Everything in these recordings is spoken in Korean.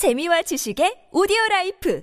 재미와 지식의 오디오 라이프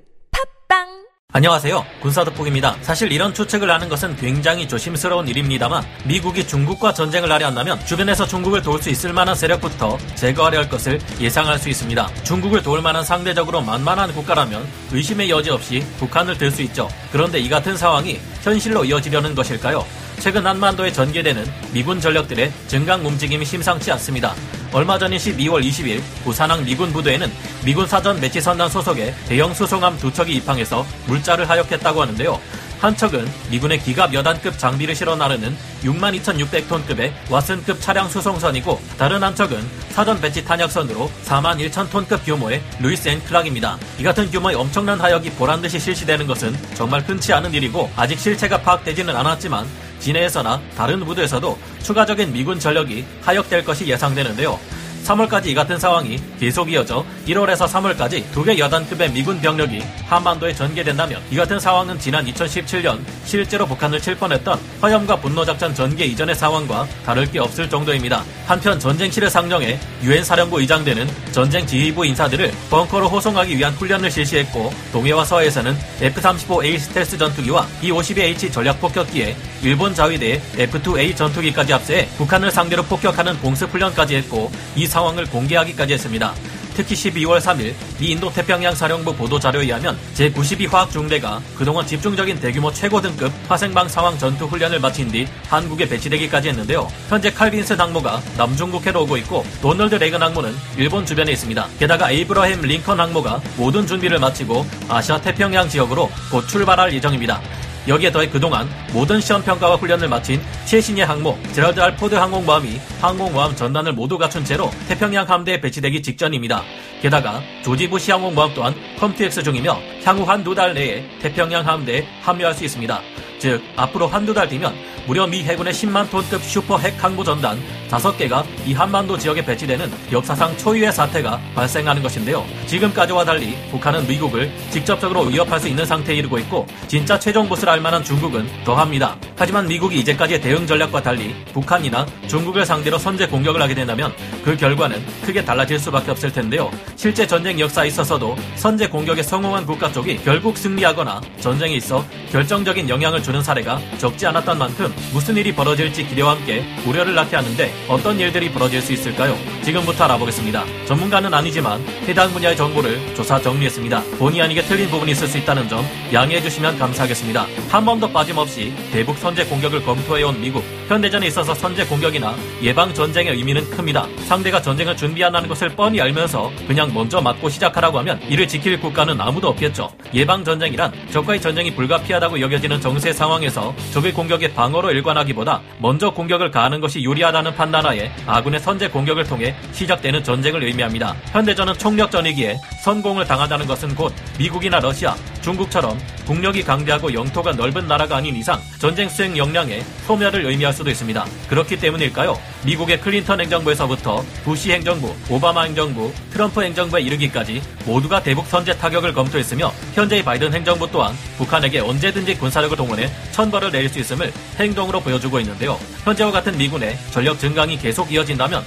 팟빵 안녕하세요. 군사덕북입니다. 사실 이런 추측을 하는 것은 굉장히 조심스러운 일입니다만 미국이 중국과 전쟁을 하려 한다면 주변에서 중국을 도울 수 있을 만한 세력부터 제거하려 할 것을 예상할 수 있습니다. 중국을 도울 만한 상대적으로 만만한 국가라면 의심의 여지 없이 북한을 들 수 있죠. 그런데 이 같은 상황이 현실로 이어지려는 것일까요? 최근 한반도에 전개되는 미군 전력들의 증강 움직임이 심상치 않습니다. 얼마 전인 12월 20일 부산항 미군 부대에는 미군 사전 배치 선단 소속의 대형 수송함 두 척이 입항해서 물자를 하역했다고 하는데요. 한 척은 미군의 기갑 여단급 장비를 실어 나르는 62,600톤급의 왓슨급 차량 수송선이고 다른 한 척은 사전 배치 탄약선으로 4만 1,000톤급 규모의 루이스 앤 클락입니다. 이 같은 규모의 엄청난 하역이 보란듯이 실시되는 것은 정말 흔치 않은 일이고 아직 실체가 파악되지는 않았지만 진해에서나 다른 부두에서도 추가적인 미군 전력이 하역될 것이 예상되는데요. 3월까지 이 같은 상황이 계속 이어져 1월에서 3월까지 두 개 여단급의 미군 병력이 한반도에 전개된다면 이 같은 상황은 지난 2017년 실제로 북한을 칠 뻔했던 화염과 분노작전 전개 이전의 상황과 다를 게 없을 정도입니다. 한편 전쟁실을 상정해 유엔 사령부 의장되는 전쟁 지휘부 인사들을 벙커로 호송하기 위한 훈련을 실시했고 동해와 서해에서는 F-35A 스텔스 전투기와 B-52H 전략 폭격기에 일본 자위대의 F-2A 전투기까지 합세해 북한을 상대로 폭격하는 공습 훈련까지 했고 이 상황을 공개하기까지 했습니다. 특히 12월 3일 미 인도 태평양 사령부 보도 자료에 의하면 제92 화학 중대가 그동안 집중적인 대규모 최고 등급 화생방 상황 전투 훈련을 마친 뒤 한국에 배치되기까지 했는데요. 현재 칼빈슨 항모가 남중국 해로 오고 있고 도널드 레이건 항모는 일본 주변에 있습니다. 게다가 에이브러햄 링컨 항모가 모든 준비를 마치고 아시아 태평양 지역으로 곧 출발할 예정입니다. 여기에 더해 그동안 모든 시험 평가와 훈련을 마친 최신의 항모 제럴드 알 포드 항공모함이 항공모함 전단을 모두 갖춘 채로 태평양 함대에 배치되기 직전입니다. 게다가 조지 부시 항공모함 또한 COMPTUEX 중이며 향후 한 두 달 내에 태평양 함대에 합류할 수 있습니다. 즉 앞으로 한두 달 뒤면 무려 미 해군의 10만 톤급 슈퍼 핵 항모 전단 5개가 이 한반도 지역에 배치되는 역사상 초유의 사태가 발생하는 것인데요. 지금까지와 달리 북한은 미국을 직접적으로 위협할 수 있는 상태에 이르고 있고 진짜 최종 보스라 할 만한 중국은 더합니다. 하지만 미국이 이제까지의 대응 전략과 달리 북한이나 중국을 상대로 선제 공격을 하게 된다면 그 결과는 크게 달라질 수밖에 없을 텐데요. 실제 전쟁 역사에 있어서도 선제 공격에 성공한 국가 쪽이 결국 승리하거나 전쟁에 있어 결정적인 영향을 주는 사례가 적지 않았던 만큼 무슨 일이 벌어질지 기대와 함께 우려를 낳게 하는데 어떤 일들이 벌어질 수 있을까요? 지금부터 알아보겠습니다. 전문가는 아니지만 해당 분야의 정보를 조사 정리했습니다. 본의 아니게 틀린 부분이 있을 수 있다는 점 양해해 주시면 감사하겠습니다. 한 번도 빠짐없이 대북 선제 공격을 검토해온 미국. 현대전에 있어서 선제 공격이나 예방 전쟁의 의미는 큽니다. 상대가 전쟁을 준비한다는 것을 뻔히 알면서 그냥 먼저 맞고 시작하라고 하면 이를 지킬 국가는 아무도 없겠죠. 예방 전쟁이란 적과의 전쟁이 불가피하다고 여겨지는 정세 상황에서 적의 공격에 방어로 일관하기보다 먼저 공격을 가하는 것이 유리하다는 판단하에 아군의 선제 공격을 통해 시작되는 전쟁을 의미합니다. 현대전은 총력전이기에 선공을 당한다는 것은 곧 미국이나 러시아, 중국처럼 국력이 강대하고 영토가 넓은 나라가 아닌 이상 전쟁 수행 역량의 소멸을 의미할 수도 있습니다. 그렇기 때문일까요? 미국의 클린턴 행정부에서부터 부시 행정부, 오바마 행정부, 트럼프 행정부에 이르기까지 모두가 대북 선제 타격을 검토했으며 현재의 바이든 행정부 또한 북한에게 언제든지 군사력을 동원해 천벌을 내릴 수 있음을 행동으로 보여주고 있는데요. 현재와 같은 미군의 전력 증강이 계속 이어진다면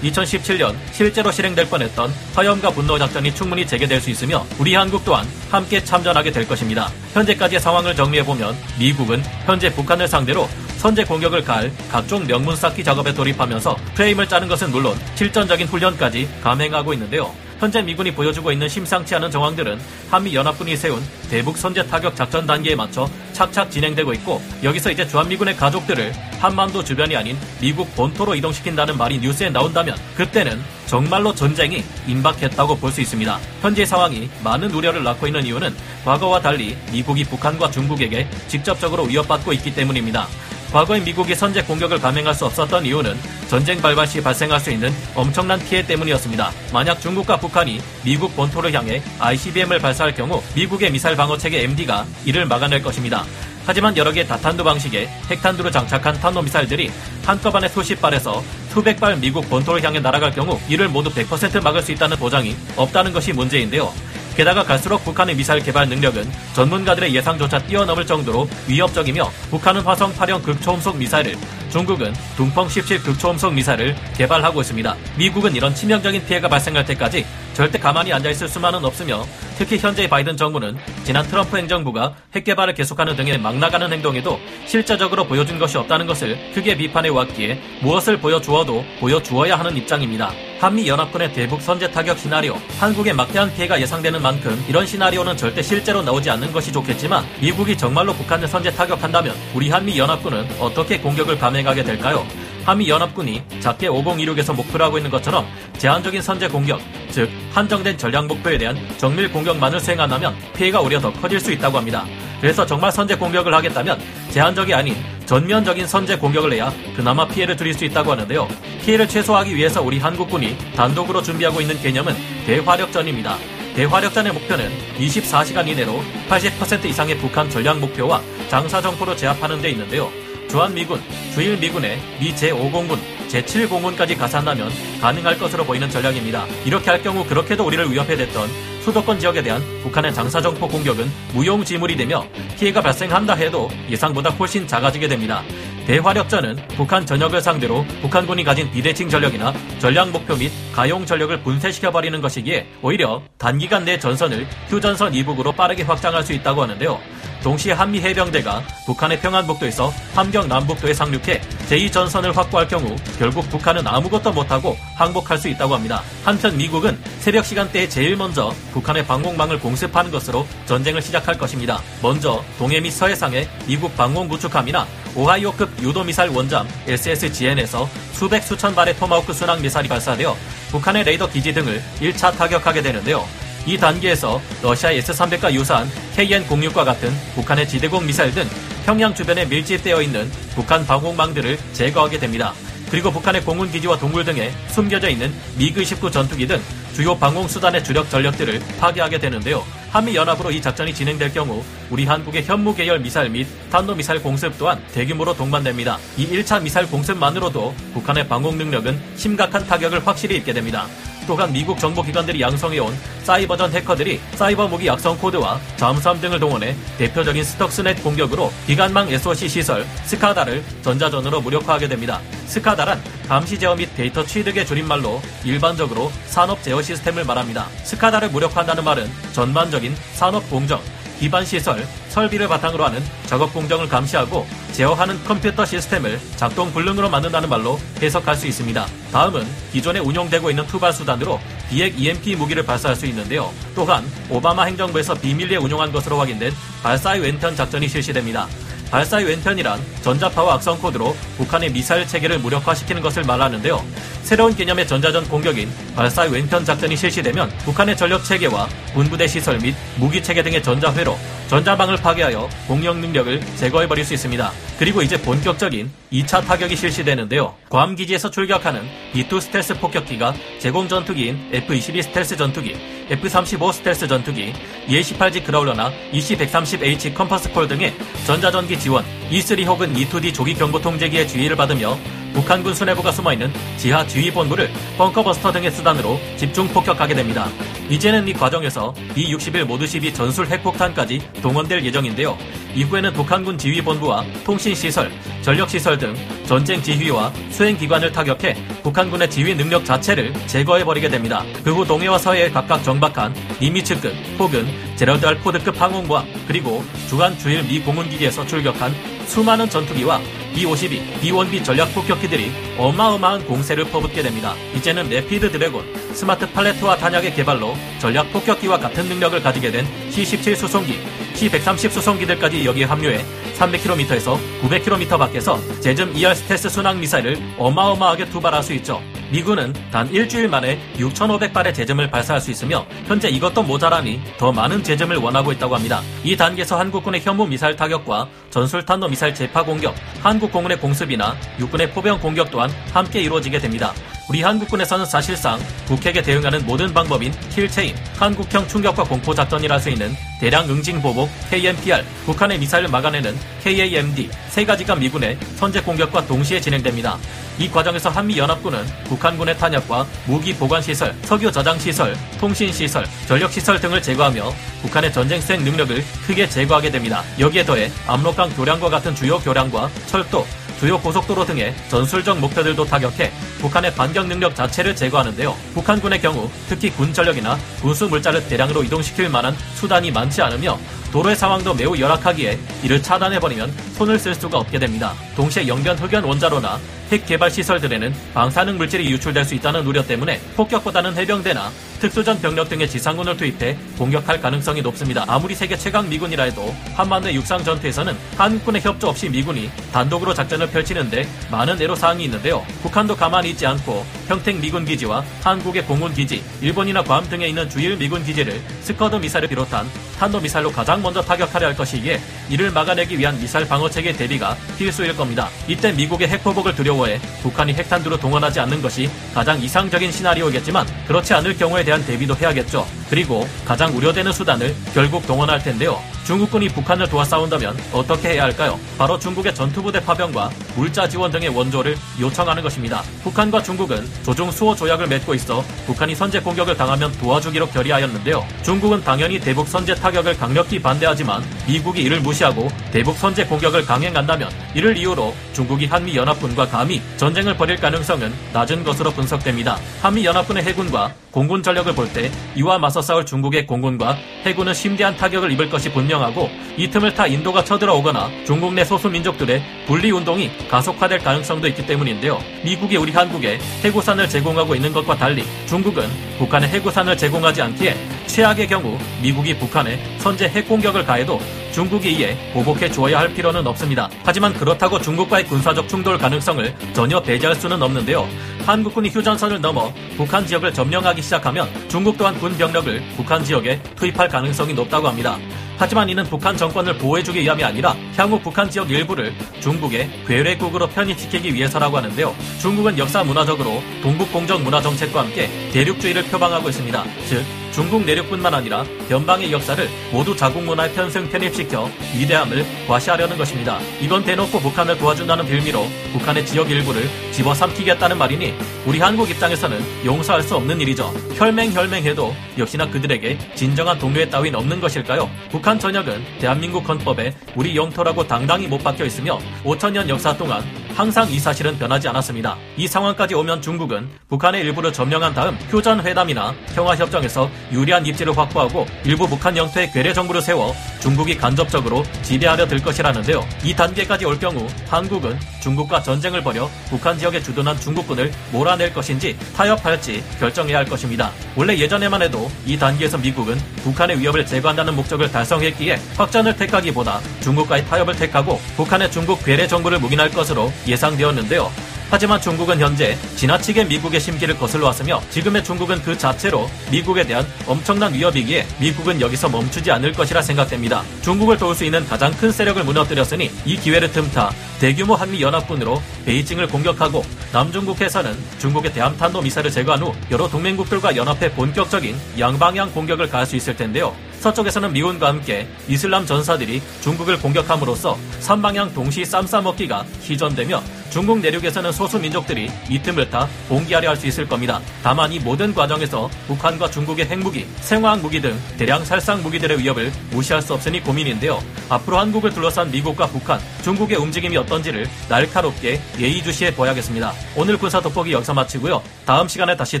2017년 실제로 실행될 뻔했던 화염과 분노 작전이 충분히 재개될 수 있으며 우리 한국 또한 함께 참전하게 될 것입니다. 현재까지의 상황을 정리해보면 미국은 현재 북한을 상대로 선제 공격을 가할 각종 명문 쌓기 작업에 돌입하면서 프레임을 짜는 것은 물론 실전적인 훈련까지 감행하고 있는데요. 현재 미군이 보여주고 있는 심상치 않은 정황들은 한미 연합군이 세운 대북 선제 타격 작전 단계에 맞춰 착착 진행되고 있고 여기서 이제 주한미군의 가족들을 한반도 주변이 아닌 미국 본토로 이동시킨다는 말이 뉴스에 나온다면 그때는 정말로 전쟁이 임박했다고 볼 수 있습니다. 현재 상황이 많은 우려를 낳고 있는 이유는 과거와 달리 미국이 북한과 중국에게 직접적으로 위협받고 있기 때문입니다. 과거에 미국이 선제 공격을 감행할 수 없었던 이유는 전쟁 발발 시 발생할 수 있는 엄청난 피해 때문이었습니다. 만약 중국과 북한이 미국 본토를 향해 ICBM을 발사할 경우 미국의 미사일 방어 체계 MD가 이를 막아낼 것입니다. 하지만 여러 개의 다탄두 방식의 핵탄두를 장착한 탄도 미사일들이 한꺼번에 수십 발에서 수백 발 미국 본토를 향해 날아갈 경우 이를 모두 100% 막을 수 있다는 보장이 없다는 것이 문제인데요. 게다가 갈수록 북한의 미사일 개발 능력은 전문가들의 예상조차 뛰어넘을 정도로 위협적이며 북한은 화성 8형 극초음속 미사일을 중국은 둥펑 17 극초음속 미사일을 개발하고 있습니다. 미국은 이런 치명적인 피해가 발생할 때까지 절대 가만히 앉아있을 수만은 없으며 특히 현재 바이든 정부는 지난 트럼프 행정부가 핵 개발을 계속하는 등의 막 나가는 행동에도 실제적으로 보여준 것이 없다는 것을 크게 비판해 왔기에 무엇을 보여주어도 보여주어야 하는 입장입니다. 한미연합군의 대북 선제 타격 시나리오, 한국에 막대한 피해가 예상되는 만큼 이런 시나리오는 절대 실제로 나오지 않는 것이 좋겠지만 미국이 정말로 북한을 선제 타격한다면 우리 한미연합군은 어떻게 공격을 감행하게 될까요? 한미연합군이 작게 5026에서 목표로 하고 있는 것처럼 제한적인 선제 공격, 즉 한정된 전략 목표에 대한 정밀 공격만을 수행한다면 피해가 오히려 더 커질 수 있다고 합니다. 그래서 정말 선제 공격을 하겠다면 제한적이 아닌 전면적인 선제 공격을 해야 그나마 피해를 줄일 수 있다고 하는데요. 피해를 최소화하기 위해서 우리 한국군이 단독으로 준비하고 있는 개념은 대화력전입니다. 대화력전의 목표는 24시간 이내로 80% 이상의 북한 전략 목표와 장사 정포로 제압하는 데 있는데요. 주한미군, 주일미군의 미 제5공군, 제7공군까지 가산하면 가능할 것으로 보이는 전략입니다. 이렇게 할 경우 그렇게도 우리를 위협해 댔던 수도권 지역에 대한 북한의 장사정포 공격은 무용지물이 되며 피해가 발생한다 해도 예상보다 훨씬 작아지게 됩니다. 대화력전은 북한 전역을 상대로 북한군이 가진 비대칭 전력이나 전략 목표 및 가용 전력을 분쇄시켜버리는 것이기에 오히려 단기간 내 전선을 휴전선 이북으로 빠르게 확장할 수 있다고 하는데요. 동시에 한미 해병대가 북한의 평안북도에서 함경 남북도에 상륙해 제2전선을 확보할 경우 결국 북한은 아무것도 못하고 항복할 수 있다고 합니다. 한편 미국은 새벽 시간대에 제일 먼저 북한의 방공망을 공습하는 것으로 전쟁을 시작할 것입니다. 먼저 동해 및 서해상의 미국 방공 구축함이나 오하이오급 유도미사일 원잠 SSGN에서 수백 수천 발의 토마호크 순항 미사일이 발사되어 북한의 레이더 기지 등을 1차 타격하게 되는데요. 이 단계에서 러시아 S-300과 유사한 KN-06과 같은 북한의 지대공 미사일 등 평양 주변에 밀집되어 있는 북한 방공망들을 제거하게 됩니다. 그리고 북한의 공군기지와 동굴 등에 숨겨져 있는 미그-19 전투기 등 주요 방공수단의 주력 전력들을 파괴하게 되는데요. 한미연합으로 이 작전이 진행될 경우 우리 한국의 현무 계열 미사일 및 탄도미사일 공습 또한 대규모로 동반됩니다. 이 1차 미사일 공습만으로도 북한의 방공 능력은 심각한 타격을 확실히 입게 됩니다. 또한 미국 정보기관들이 양성해온 사이버전 해커들이 사이버 무기 악성 코드와 잠수함 등을 동원해 대표적인 Stuxnet 공격으로 기간망 SOC 시설 SCADA를 전자전으로 무력화하게 됩니다. SCADA란 감시 제어 및 데이터 취득의 줄임말로 일반적으로 산업 제어 시스템을 말합니다. SCADA를 무력화한다는 말은 전반적인 산업 공정, 기반 시설, 설비를 바탕으로 하는 작업 공정을 감시하고 제어하는 컴퓨터 시스템을 작동 불능으로 만든다는 말로 해석할 수 있습니다. 다음은 기존에 운용되고 있는 투발 수단으로 비핵 EMP 무기를 발사할 수 있는데요. 또한 오바마 행정부에서 비밀리에 운용한 것으로 확인된 발사의 왼편 작전이 실시됩니다. 발사의 왼편이란 전자파와 악성 코드로 북한의 미사일 체계를 무력화시키는 것을 말하는데요. 새로운 개념의 전자전 공격인 발사의 왼편 작전이 실시되면 북한의 전력 체계와 군부대 시설 및 무기 체계 등의 전자회로 전자망을 파괴하여 공격 능력을 제거해버릴 수 있습니다. 그리고 이제 본격적인 2차 타격이 실시되는데요. 괌 기지에서 출격하는 B2 스텔스 폭격기가 제공 전투기인 F-22 스텔스 전투기, F-35 스텔스 전투기, E-18G Growler나 EC-130H Compass Call 등의 전자전기 지원, E-3 혹은 E-2D 조기 경보 통제기의 지휘를 받으며 북한군 수뇌부가 숨어있는 지하 지휘본부를 벙커버스터 등의 수단으로 집중 폭격하게 됩니다. 이제는 이 과정에서 B-61 모두 12 전술 핵폭탄까지 동원될 예정인데요. 이후에는 북한군 지휘본부와 통신시설, 전력시설 등 전쟁 지휘와 수행기관을 타격해 북한군의 지휘 능력 자체를 제거해버리게 됩니다. 그 후 동해와 서해에 각각 정박한 니미츠급 혹은 제러드 알 포드급 항공모함 그리고 주간 주일 미 공군기지에서 출격한 수많은 전투기와 B-52, B-1B 전략 폭격기들이 어마어마한 공세를 퍼붓게 됩니다. 이제는 Rapid Dragon, 스마트 팔레트와 탄약의 개발로 전략 폭격기와 같은 능력을 가지게 된 C-17 수송기, C-130 수송기들까지 여기에 합류해 300km에서 900km 밖에서 JASSM ER 스텔스 순항 미사일을 어마어마하게 투발할 수 있죠. 미군은 단 일주일 만에 6,500발의 JASSM을 발사할 수 있으며 현재 이것도 모자라니 더 많은 JASSM을 원하고 있다고 합니다. 이 단계에서 한국군의 현무 미사일 타격과 전술탄도 미사일 제파 공격, 한국 공군의 공습이나 육군의 포병 공격 또한 함께 이루어지게 됩니다. 우리 한국군에서는 사실상 북핵에 대응하는 모든 방법인 kill chain, 한국형 충격과 공포 작전이라 있는 대량 응징 보복 KMPR, 북한의 미사일을 막아내는 KAMD 세 가지가 미군의 선제 공격과 동시에 진행됩니다. 이 과정에서 한미 연합군은 북한군의 탄약과 무기 보관 시설, 석유 저장 시설, 통신 시설, 전력 시설 등을 제거하며 북한의 전쟁 수행 능력을 크게 제거하게 됩니다. 여기에 더해 압록강 교량과 같은 주요 교량과 철도, 주요 고속도로 등의 전술적 목표들도 타격해 북한의 반격 능력 자체를 제거하는데요. 북한군의 경우 특히 군 전력이나 군수 물자를 대량으로 이동시킬 만한 수단이 많지 않으며 도로의 상황도 매우 열악하기에 이를 차단해버리면 손을 쓸 수가 없게 됩니다. 동시에 영변 흑연 원자로나 핵 개발 시설들에는 방사능 물질이 유출될 수 있다는 우려 때문에 폭격보다는 해병대나 특수전 병력 등의 지상군을 투입해 공격할 가능성이 높습니다. 아무리 세계 최강 미군이라 해도 한반도 육상 전투에서는 한국군의 협조 없이 미군이 단독으로 작전을 펼치는데 많은 애로사항이 있는데요. 북한도 가만히 있지 않고 평택 미군 기지와 한국의 공군 기지, 일본이나 괌 등에 있는 주일 미군 기지를 스커드 미사일을 비롯한 탄도 미사일로 가장 먼저 타격하려 할 것이기에 이를 막아내기 위한 미사일 방어 체계 대비가 필수일 겁니다. 이때 미국의 핵포복을 두려워해 북한이 핵탄두로 동원하지 않는 것이 가장 이상적인 시나리오겠지만 그렇지 않을 경우에 대한 대비도 해야겠죠. 그리고 가장 우려되는 수단을 결국 동원할 텐데요. 중국군이 북한을 도와 싸운다면 어떻게 해야 할까요? 바로 중국의 전투부대 파병과 물자 지원 등의 원조를 요청하는 것입니다. 북한과 중국은 조중 수호 조약을 맺고 있어 북한이 선제 공격을 당하면 도와주기로 결의하였는데요. 중국은 당연히 대북 선제 타격을 강력히 반대하지만 미국이 이를 무시하고 대북 선제 공격을 강행한다면 이를 이유로 중국이 한미 연합군과 감히 전쟁을 벌일 가능성은 낮은 것으로 분석됩니다. 한미 연합군의 해군과 공군 전력을 볼 때 이와 맞서 싸울 중국의 공군과 해군은 심대한 타격을 입을 것이 분명하고 이 틈을 타 인도가 쳐들어오거나 중국 내 소수 민족들의 분리 운동이 가속화될 가능성도 있기 때문인데요. 미국이 우리 한국에 해구산을 제공하고 있는 것과 달리 중국은 북한에 해구산을 제공하지 않기에 최악의 경우 미국이 북한에 선제 핵 공격을 가해도 중국이 이에 보복해 주어야 할 필요는 없습니다. 하지만 그렇다고 중국과의 군사적 충돌 가능성을 전혀 배제할 수는 없는데요. 한국군이 휴전선을 넘어 북한 지역을 점령하기 시작하면 중국 또한 군 병력을 북한 지역에 투입할 가능성이 높다고 합니다. 하지만 이는 북한 정권을 보호해주기 위함이 아니라 향후 북한 지역 일부를 중국의 괴뢰국으로 편입시키기 위해서라고 하는데요. 중국은 역사 문화적으로 동북공정 문화 정책과 함께 대륙주의를 표방하고 있습니다. 즉 중국 내륙뿐만 아니라 변방의 역사를 모두 자국 문화에 편승 편입시켜 위대함을 과시하려는 것입니다. 이건 대놓고 북한을 도와준다는 빌미로 북한의 지역 일부를 집어삼키겠다는 말이니 우리 한국 입장에서는 용서할 수 없는 일이죠. 혈맹혈맹해도 역시나 그들에게 진정한 동료의 따윈 없는 것일까요? 북한 전역은 대한민국 헌법에 우리 영토라고 당당히 못 박혀 있으며 5천년 역사 동안 항상 이 사실은 변하지 않았습니다. 이 상황까지 오면 중국은 북한의 일부를 점령한 다음 휴전 회담이나 평화 협정에서 유리한 입지를 확보하고 일부 북한 영토에 괴뢰 정부를 세워 중국이 간접적으로 지배하려 들 것이라는데요. 이 단계까지 올 경우 한국은 중국과 전쟁을 벌여 북한 지역에 주둔한 중국군을 몰아낼 것인지 타협할지 결정해야 할 것입니다. 원래 예전에만 해도 이 단계에서 미국은 북한의 위협을 제거한다는 목적을 달성했기에 확전을 택하기보다 중국과의 타협을 택하고 북한의 중국 괴뢰 정부를 묵인할 것으로 예상되었는데요. 하지만 중국은 현재 지나치게 미국의 심기를 거슬러 왔으며 지금의 중국은 그 자체로 미국에 대한 엄청난 위협이기에 미국은 여기서 멈추지 않을 것이라 생각됩니다. 중국을 도울 수 있는 가장 큰 세력을 무너뜨렸으니 이 기회를 틈타 대규모 한미 연합군으로 베이징을 공격하고 남중국해서는 중국의 대함탄도 미사를 제거한 후 여러 동맹국들과 연합해 본격적인 양방향 공격을 가할 수 있을 텐데요. 서쪽에서는 미군과 함께 이슬람 전사들이 중국을 공격함으로써 삼방향 동시 쌈싸먹기가 희전되며 중국 내륙에서는 소수 민족들이 이 틈을 타 봉기하려 할 수 있을 겁니다. 다만 이 모든 과정에서 북한과 중국의 핵무기, 생화학 무기 등 대량 살상 무기들의 위협을 무시할 수 없으니 고민인데요. 앞으로 한국을 둘러싼 미국과 북한, 중국의 움직임이 어떤지를 날카롭게 예의주시해 보야겠습니다. 오늘 군사 돋보기 여기서 마치고요. 다음 시간에 다시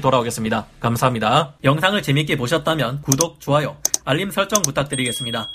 돌아오겠습니다. 감사합니다. 영상을 재밌게 보셨다면 구독, 좋아요, 알림 설정 부탁드리겠습니다.